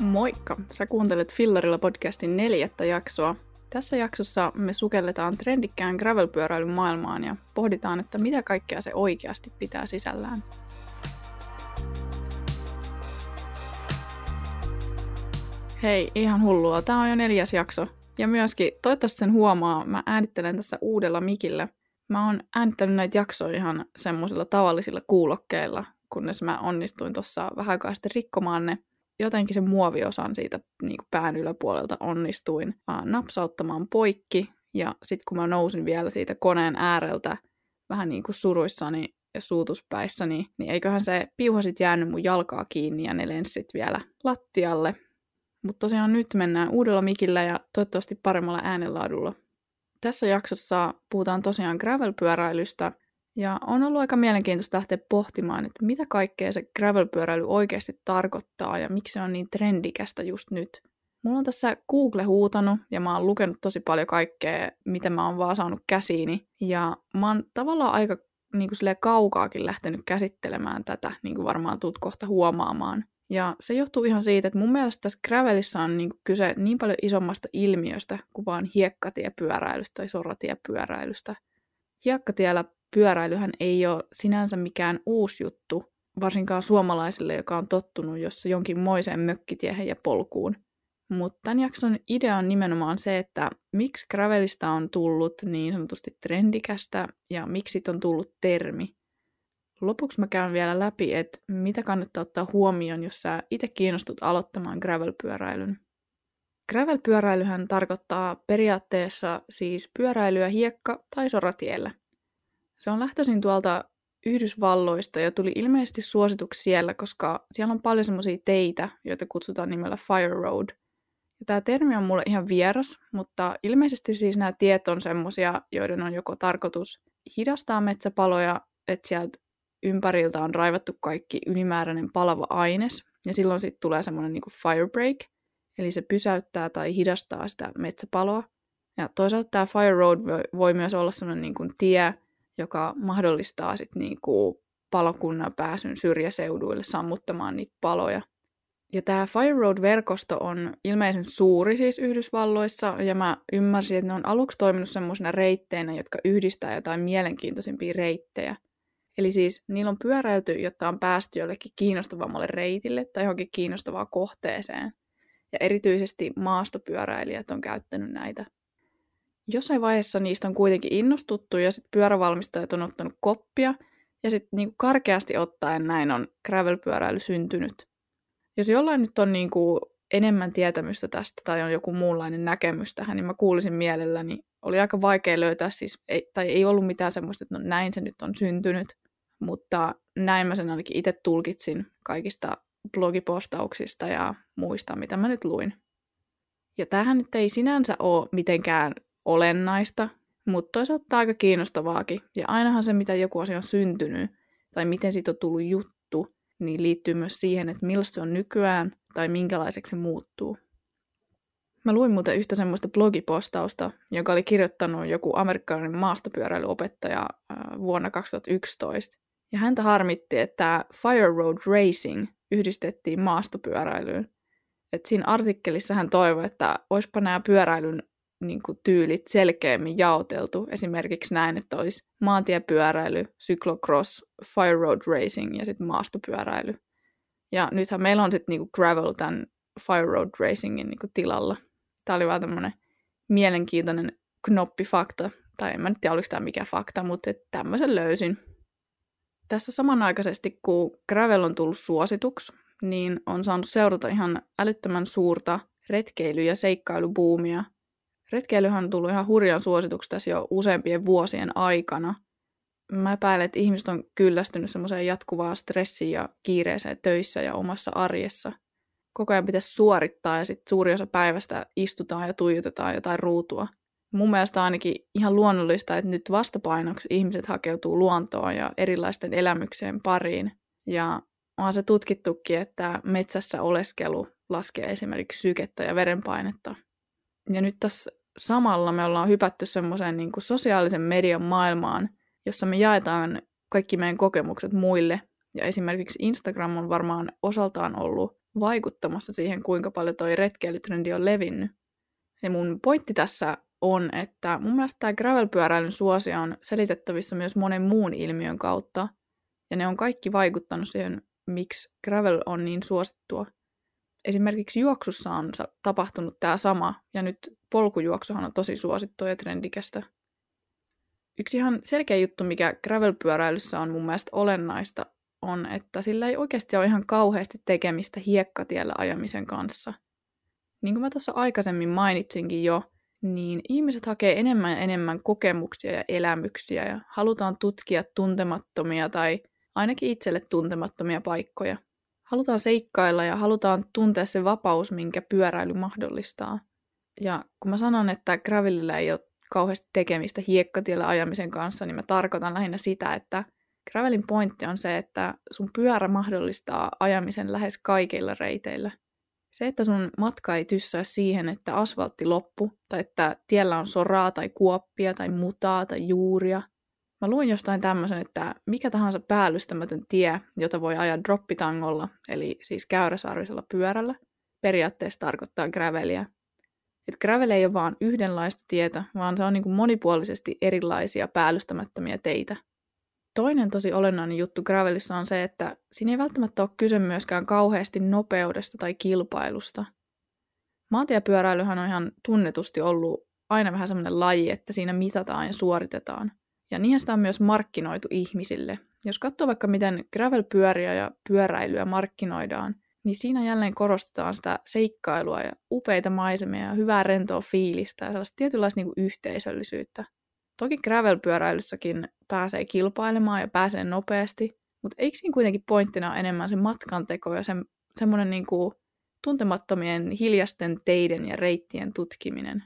Moikka! Sä kuuntelet Fillarilla podcastin neljättä jaksoa. Tässä jaksossa me sukelletaan trendikkään gravelpyöräilyn maailmaan ja pohditaan, että mitä kaikkea se oikeasti pitää sisällään. Hei, ihan hullua. Tämä on jo neljäs jakso. Ja myöskin, toivottavasti sen huomaa, mä äänittelen tässä uudella mikillä. Mä oon äänittänyt näitä jaksoja ihan semmoisilla tavallisilla kuulokkeilla, kunnes mä onnistuin tuossa vähän aikaa sitten rikkomaan ne jotenkin se muoviosan siitä niin kuin pään yläpuolelta onnistuin napsauttamaan poikki. Ja sitten kun mä nousin vielä siitä koneen ääreltä vähän niin kuin suruissani ja suutuspäissäni, niin eiköhän se piuha sitten jäänyt mun jalkaa kiinni ja ne lenssit vielä lattialle. Mutta tosiaan nyt mennään uudella mikillä ja toivottavasti paremmalla äänenlaadulla. Tässä jaksossa puhutaan tosiaan gravelpyöräilystä – ja on ollut aika mielenkiintoista lähteä pohtimaan, että mitä kaikkea se gravelpyöräily oikeasti tarkoittaa ja miksi se on niin trendikästä just nyt. Mulla on tässä Google huutanut ja mä oon lukenut tosi paljon kaikkea, mitä mä oon vaan saanut käsiini. Ja mä oon tavallaan aika niin kuin kaukaakin lähtenyt käsittelemään tätä, niin kuin varmaan tuut kohta huomaamaan. Ja se johtuu ihan siitä, että mun mielestä tässä gravelissä on niin kyse niin paljon isommasta ilmiöstä kuin vaan hiekkatiepyöräilystä tai soratiepyöräilystä. Hiekkatiellä pyöräilyhän ei ole sinänsä mikään uusi juttu, varsinkaan suomalaisille, joka on tottunut jossa jonkinmoiseen mökkitiehen ja polkuun. Mutta tämän jakson idea on nimenomaan se, että miksi gravelista on tullut niin sanotusti trendikästä ja miksi on tullut termi. Lopuksi mä käyn vielä läpi, että mitä kannattaa ottaa huomioon, jos sä itse kiinnostut aloittamaan gravelpyöräilyn. Gravelpyöräilyhän tarkoittaa periaatteessa siis pyöräilyä hiekka- tai soratiellä – se on lähtöisin tuolta Yhdysvalloista ja tuli ilmeisesti suosituksi siellä, koska siellä on paljon semmoisia teitä, joita kutsutaan nimellä Fire Road. Ja tämä termi on mulle ihan vieras, mutta ilmeisesti siis nämä tiet on semmoisia, joiden on joko tarkoitus hidastaa metsäpaloja, että sieltä ympäriltä on raivattu kaikki ylimääräinen palava aines, ja silloin sitten tulee semmoinen niin fire break, eli se pysäyttää tai hidastaa sitä metsäpaloa. Ja toisaalta tämä Fire Road voi, myös olla semmoinen niin kuin tie, joka mahdollistaa sitten niinku palokunnan pääsyn syrjäseuduille sammuttamaan niitä paloja. Ja tämä Fire Road-verkosto on ilmeisen suuri siis Yhdysvalloissa, ja mä ymmärsin, että ne on aluksi toiminut semmoisena reitteinä, jotka yhdistää jotain mielenkiintoisimpia reittejä. Eli siis niillä on pyöräilty, jotta on päästy jollekin kiinnostavammalle reitille tai johonkin kiinnostavaan kohteeseen. Ja erityisesti maastopyöräilijät on käyttänyt näitä jossain vaiheessa niistä on kuitenkin innostuttu ja sitten pyörävalmistajat on ottanut koppia ja sitten niinku karkeasti ottaen näin on gravelpyöräily syntynyt. Jos jollain nyt on niinku enemmän tietämystä tästä tai on joku muunlainen näkemys tähän, niin mä kuulisin mielelläni. Oli aika vaikea löytää siis, ei, tai ei ollut mitään semmoista, että no näin se nyt on syntynyt, mutta näin mä sen ainakin itse tulkitsin kaikista blogipostauksista ja muista, mitä mä nyt luin. Ja tämähän nyt ei sinänsä ole mitenkään olennaista, mutta toisaalta aika kiinnostavaakin. Ja ainahan se, mitä joku asia on syntynyt, tai miten siitä on tullut juttu, niin liittyy myös siihen, että millaista se on nykyään, tai minkälaiseksi se muuttuu. Mä luin muuten yhtä semmoista blogipostausta, joka oli kirjoittanut joku amerikkalainen maastopyöräilyopettaja vuonna 2011. Ja häntä harmitti, että Fire Road Racing yhdistettiin maastopyöräilyyn. Et siinä artikkelissa hän toivoi, että olisipa nämä pyöräilyn niin kuin, tyylit selkeämmin jaoteltu. Esimerkiksi näin, että olisi maantiepyöräily, cyclocross, fire road racing ja sitten maastopyöräily. Ja nythän meillä on sitten niin gravel tämän fire road racingin niin kuin, tilalla. Tämä oli vaan tämmöinen mielenkiintoinen knoppifakta, tai en mä nyt tiedä, oliko tämä mikä fakta, mutta tämmöisen löysin. Tässä samanaikaisesti, kun gravel on tullut suosituksi, niin on saanut seurata ihan älyttömän suurta retkeily- ja seikkailubuumia – Retkeilyhän on tullut ihan hurjan suosituksi tässä jo useampien vuosien aikana. Mä epäilen, että ihmiset on kyllästynyt semmoiseen jatkuvaan stressiin ja kiireeseen töissä ja omassa arjessa. Koko ajan pitäisi suorittaa ja sitten suuri osa päivästä istutaan ja tuijotetaan jotain ruutua. Mun mielestä ainakin ihan luonnollista, että nyt vastapainoksi ihmiset hakeutuu luontoon ja erilaisten elämykseen pariin. Ja onhan se tutkittukin, että metsässä oleskelu laskee esimerkiksi sykettä ja verenpainetta. Ja nyt tässä samalla me ollaan hypätty semmoiseen niin kuin sosiaalisen median maailmaan, jossa me jaetaan kaikki meidän kokemukset muille. Ja esimerkiksi Instagram on varmaan osaltaan ollut vaikuttamassa siihen, kuinka paljon toi retkeilytrendi on levinnyt. Ja mun pointti tässä on, että mun mielestä tämä gravelpyöräilyn suosia on selitettävissä myös monen muun ilmiön kautta, ja ne on kaikki vaikuttanut siihen, miksi gravel on niin suosittua. Esimerkiksi juoksussa on tapahtunut tämä sama, ja nyt polkujuoksuhan on tosi suosittua ja trendikästä. Yksi ihan selkeä juttu, mikä gravelpyöräilyssä on mun mielestä olennaista, on, että sillä ei oikeasti ole ihan kauheasti tekemistä hiekkatiellä ajamisen kanssa. Niin kuin mä tuossa aikaisemmin mainitsinkin jo, niin ihmiset hakee enemmän ja enemmän kokemuksia ja elämyksiä ja halutaan tutkia tuntemattomia tai ainakin itselle tuntemattomia paikkoja. Halutaan seikkailla ja halutaan tuntea se vapaus, minkä pyöräily mahdollistaa. Ja kun mä sanon, että gravelillä ei ole kauheasti tekemistä hiekkatiellä ajamisen kanssa, niin mä tarkoitan lähinnä sitä, että gravelin pointti on se, että sun pyörä mahdollistaa ajamisen lähes kaikilla reiteillä. Se, että sun matka ei tyssää siihen, että asfaltti loppu, tai että tiellä on soraa tai kuoppia tai mutaa tai juuria. Mä luin jostain tämmöisen, että mikä tahansa päällystämätön tie, jota voi ajaa droppitangolla, eli siis käyräsarvisella pyörällä, periaatteessa tarkoittaa gravelia. Et gravel ei ole vaan yhdenlaista tietä, vaan se on niin monipuolisesti erilaisia päällystämättömiä teitä. Toinen tosi olennainen juttu gravelissa on se, että siinä ei välttämättä ole kyse myöskään kauheasti nopeudesta tai kilpailusta. Maantiepyöräilyhän on ihan tunnetusti ollut aina vähän semmoinen laji, että siinä mitataan ja suoritetaan. Ja niinhän sitä on myös markkinoitu ihmisille. Jos katsoo vaikka miten gravelpyöriä ja pyöräilyä markkinoidaan, niin siinä jälleen korostetaan sitä seikkailua ja upeita maisemia ja hyvää rentoa fiilistä ja sellaista tietynlaista niin yhteisöllisyyttä. Toki gravel-pyöräilyssäkin pääsee kilpailemaan ja pääsee nopeasti, mutta eikö siinä kuitenkin pointtina ole enemmän se matkanteko ja se, semmoinen niin kuin tuntemattomien hiljasten teiden ja reittien tutkiminen?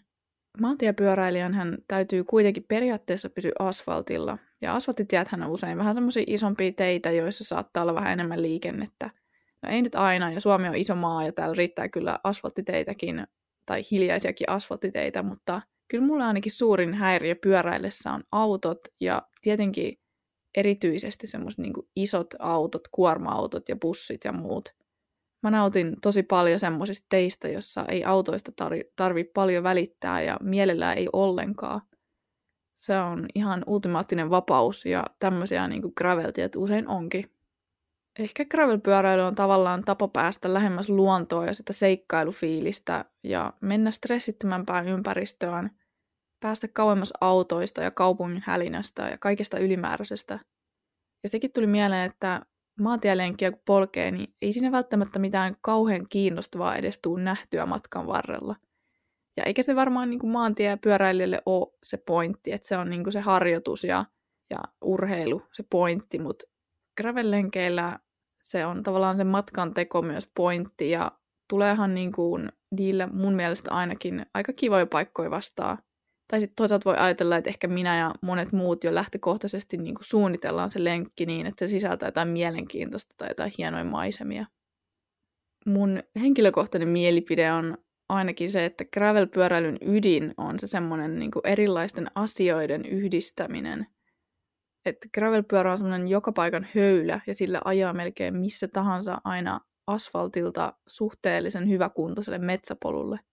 Maantiepyöräilijän hän täytyy kuitenkin periaatteessa pysyä asfaltilla, ja asfalttitiethän on usein vähän semmoisia isompia teitä, joissa saattaa olla vähän enemmän liikennettä. No ei nyt aina, ja Suomi on iso maa, ja täällä riittää kyllä asfalttiteitäkin, tai hiljaisiakin asfalttiteitä, mutta kyllä mulla ainakin suurin häiriö pyöräillessä on autot ja tietenkin erityisesti semmoiset niin isot autot, kuorma-autot ja bussit ja muut. Mä nautin tosi paljon semmoisista teistä, jossa ei autoista tarvi, tarvi paljon välittää ja mielellään ei ollenkaan. Se on ihan ultimaattinen vapaus ja tämmöisiä niin kuin graveltiet usein onkin. Ehkä gravelpyöräily on tavallaan tapa päästä lähemmäs luontoa ja sitä seikkailufiilistä ja mennä stressittömämpään ympäristöön – päästä kauemmas autoista ja kaupungin hälinästä ja kaikesta ylimääräisestä. Ja sekin tuli mieleen, että maantielenkkiä kun polkee, niin ei siinä välttämättä mitään kauhean kiinnostavaa edes tuu nähtyä matkan varrella. Ja eikä se varmaan niin kuin maantiepyöräilijälle ole se pointti, että se on niin kuin se harjoitus ja, ja urheilu se pointti, mutta gravellenkeillä se on tavallaan se matkan teko myös pointti ja tuleehan niin kuin niillä mun mielestä ainakin aika kivoja paikkoja vastaan tai sitten toisaalta voi ajatella, että ehkä minä ja monet muut jo lähtökohtaisesti niin kuin suunnitellaan se lenkki niin, että se sisältää jotain mielenkiintoista tai jotain hienoja maisemia. Mun henkilökohtainen mielipide on ainakin se, että gravel-pyöräilyn ydin on se semmoinen niin erilaisten asioiden yhdistäminen. Että gravel-pyörä on semmoinen joka paikan höylä ja sillä ajaa melkein missä tahansa aina asfaltilta suhteellisen hyväkuntoiselle metsäpolulle –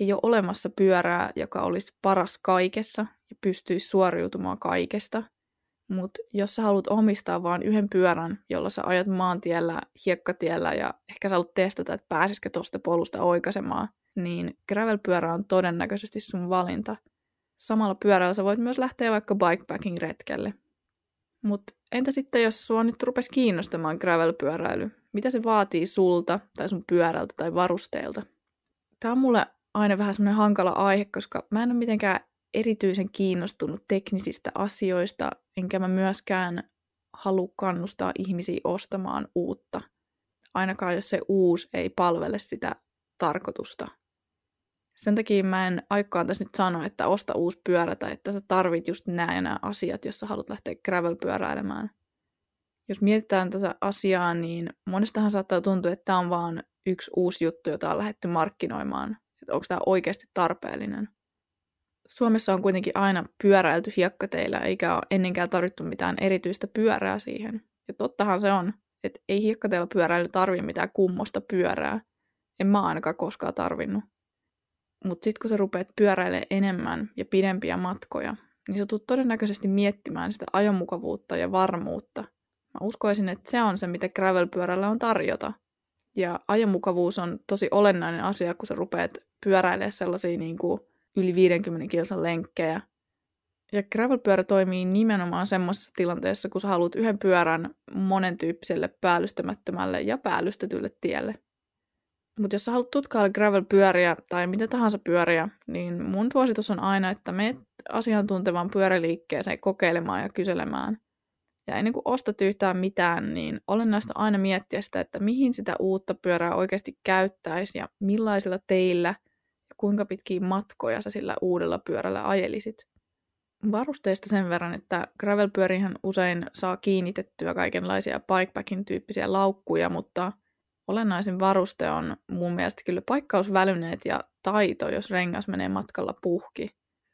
ei ole olemassa pyörää, joka olisi paras kaikessa ja pystyisi suoriutumaan kaikesta. Mutta jos sä haluat omistaa vain yhden pyörän, jolla sä ajat maantiellä, hiekkatiellä ja ehkä sä haluat testata, että pääsisikö tuosta polusta oikaisemaan, niin gravelpyörä on todennäköisesti sun valinta. Samalla pyörällä sä voit myös lähteä vaikka bikepacking-retkelle. Mutta entä sitten, jos sua nyt rupesi kiinnostamaan gravelpyöräily? Mitä se vaatii sulta tai sun pyörältä tai varusteilta? Tämä on mulle aina vähän semmoinen hankala aihe, koska mä en ole mitenkään erityisen kiinnostunut teknisistä asioista, enkä mä myöskään halua kannustaa ihmisiä ostamaan uutta. Ainakaan jos se uusi ei palvele sitä tarkoitusta. Sen takia mä en aikaan tässä nyt sano, että osta uusi pyörä tai että sä tarvit just nämä ja nämä asiat, jos sä haluat lähteä gravel-pyöräilemään. Jos mietitään tätä asiaa, niin monestahan saattaa tuntua, että tämä on vaan yksi uusi juttu, jota on lähdetty markkinoimaan että onko tämä oikeasti tarpeellinen. Suomessa on kuitenkin aina pyöräilty hiekkateillä, eikä ole ennenkään tarvittu mitään erityistä pyörää siihen. Ja tottahan se on. että ei hiekkateilla pyöräily tarvi mitään kummosta pyörää. En mä ainakaan koskaan tarvinnut. Mutta sitten kun sä rupeat pyöräilemään enemmän ja pidempiä matkoja, niin sä tulet todennäköisesti miettimään sitä ajomukavuutta ja varmuutta. Mä uskoisin, että se on se, mitä gravel-pyörällä on tarjota. Ja ajomukavuus on tosi olennainen asia, kun sä rupeat pyöräilemään sellaisia niin kuin yli 50 kilsan lenkkejä. Ja gravel-pyörä toimii nimenomaan semmoisessa tilanteessa, kun sä haluat yhden pyörän monen tyyppiselle päällystämättömälle ja päällystetylle tielle. Mutta jos sä haluat tutkailla gravel-pyöriä tai mitä tahansa pyöriä, niin mun suositus on aina, että menet asiantuntevan pyöräliikkeeseen kokeilemaan ja kyselemään. Ja ennen kuin ostat yhtään mitään, niin olennaista aina miettiä sitä, että mihin sitä uutta pyörää oikeasti käyttäisi ja millaisilla teillä ja kuinka pitkiä matkoja sä sillä uudella pyörällä ajelisit. Varusteista sen verran, että gravelpyörihän usein saa kiinnitettyä kaikenlaisia bikepackin tyyppisiä laukkuja, mutta olennaisin varuste on mun mielestä kyllä paikkausvälineet ja taito, jos rengas menee matkalla puhki.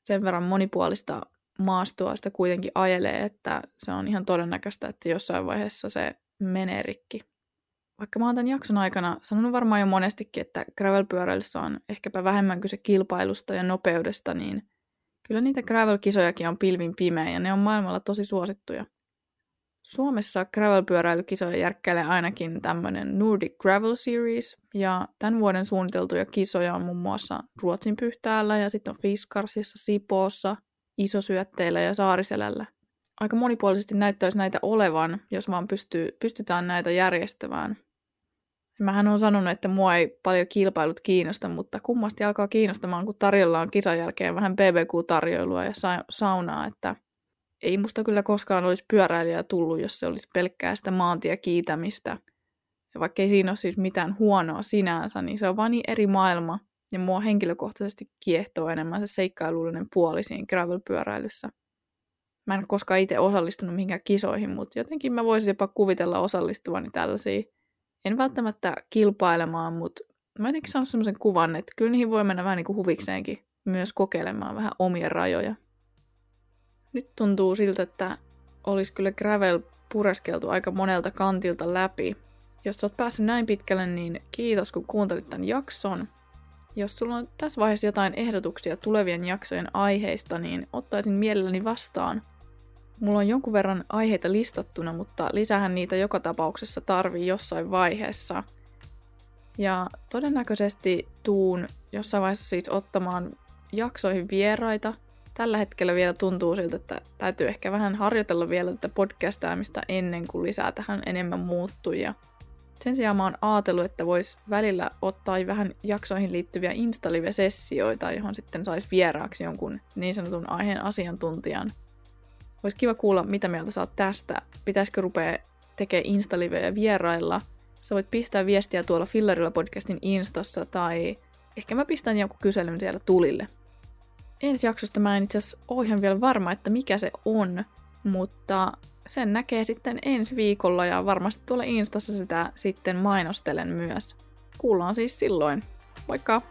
Sen verran monipuolista maastoa sitä kuitenkin ajelee, että se on ihan todennäköistä, että jossain vaiheessa se menee rikki. Vaikka mä oon tämän jakson aikana sanonut varmaan jo monestikin, että gravelpyöräilyssä on ehkäpä vähemmän kyse kilpailusta ja nopeudesta, niin kyllä niitä gravel-kisojakin on pilvin pimeä ja ne on maailmalla tosi suosittuja. Suomessa gravel-pyöräilykisoja järkkäilee ainakin tämmöinen Nordic Gravel Series, ja tämän vuoden suunniteltuja kisoja on muun muassa Ruotsin pyhtäällä ja sitten on Fiskarsissa, Sipoossa, Isosyötteillä ja Saariselällä. Aika monipuolisesti näyttäisi näitä olevan, jos vaan pystyy, pystytään näitä järjestämään. Mähän on sanonut, että mua ei paljon kilpailut kiinnosta, mutta kummasti alkaa kiinnostamaan, kun tarjolla on kisan jälkeen vähän BBQ-tarjoilua ja sa- saunaa, että ei musta kyllä koskaan olisi pyöräilijä tullut, jos se olisi pelkkää sitä maantiekiitämistä. Ja vaikka ei siinä ole siis mitään huonoa sinänsä, niin se on vaan niin eri maailma. Ja mua henkilökohtaisesti kiehtoo enemmän se seikkailullinen puoli siinä gravel-pyöräilyssä. Mä en koskaan itse osallistunut mihinkään kisoihin, mutta jotenkin mä voisin jopa kuvitella osallistuvani tällaisiin. En välttämättä kilpailemaan, mutta mä jotenkin saanut semmoisen kuvan, että kyllä niihin voi mennä vähän niin kuin huvikseenkin myös kokeilemaan vähän omia rajoja. Nyt tuntuu siltä, että olisi kyllä gravel pureskeltu aika monelta kantilta läpi. Jos oot päässyt näin pitkälle, niin kiitos kun kuuntelit tämän jakson. Jos sulla on tässä vaiheessa jotain ehdotuksia tulevien jaksojen aiheista, niin ottaisin mielelläni vastaan. Mulla on jonkun verran aiheita listattuna, mutta lisähän niitä joka tapauksessa tarvii jossain vaiheessa. Ja todennäköisesti tuun jossain vaiheessa siis ottamaan jaksoihin vieraita, tällä hetkellä vielä tuntuu siltä, että täytyy ehkä vähän harjoitella vielä tätä podcastaamista ennen kuin lisää tähän enemmän muuttuja. Sen sijaan mä oon ajatellut, että vois välillä ottaa vähän jaksoihin liittyviä Instalive-sessioita, johon sitten saisi vieraaksi jonkun niin sanotun aiheen asiantuntijan. Olisi kiva kuulla, mitä mieltä saat tästä. Pitäisikö rupea tekemään Instaliveja vierailla? Sä voit pistää viestiä tuolla Fillarilla podcastin Instassa tai ehkä mä pistän jonkun kyselyn siellä tulille ensi jaksosta mä en itse asiassa ole ihan vielä varma, että mikä se on, mutta sen näkee sitten ensi viikolla ja varmasti tuolla Instassa sitä sitten mainostelen myös. Kuullaan siis silloin. Moikka!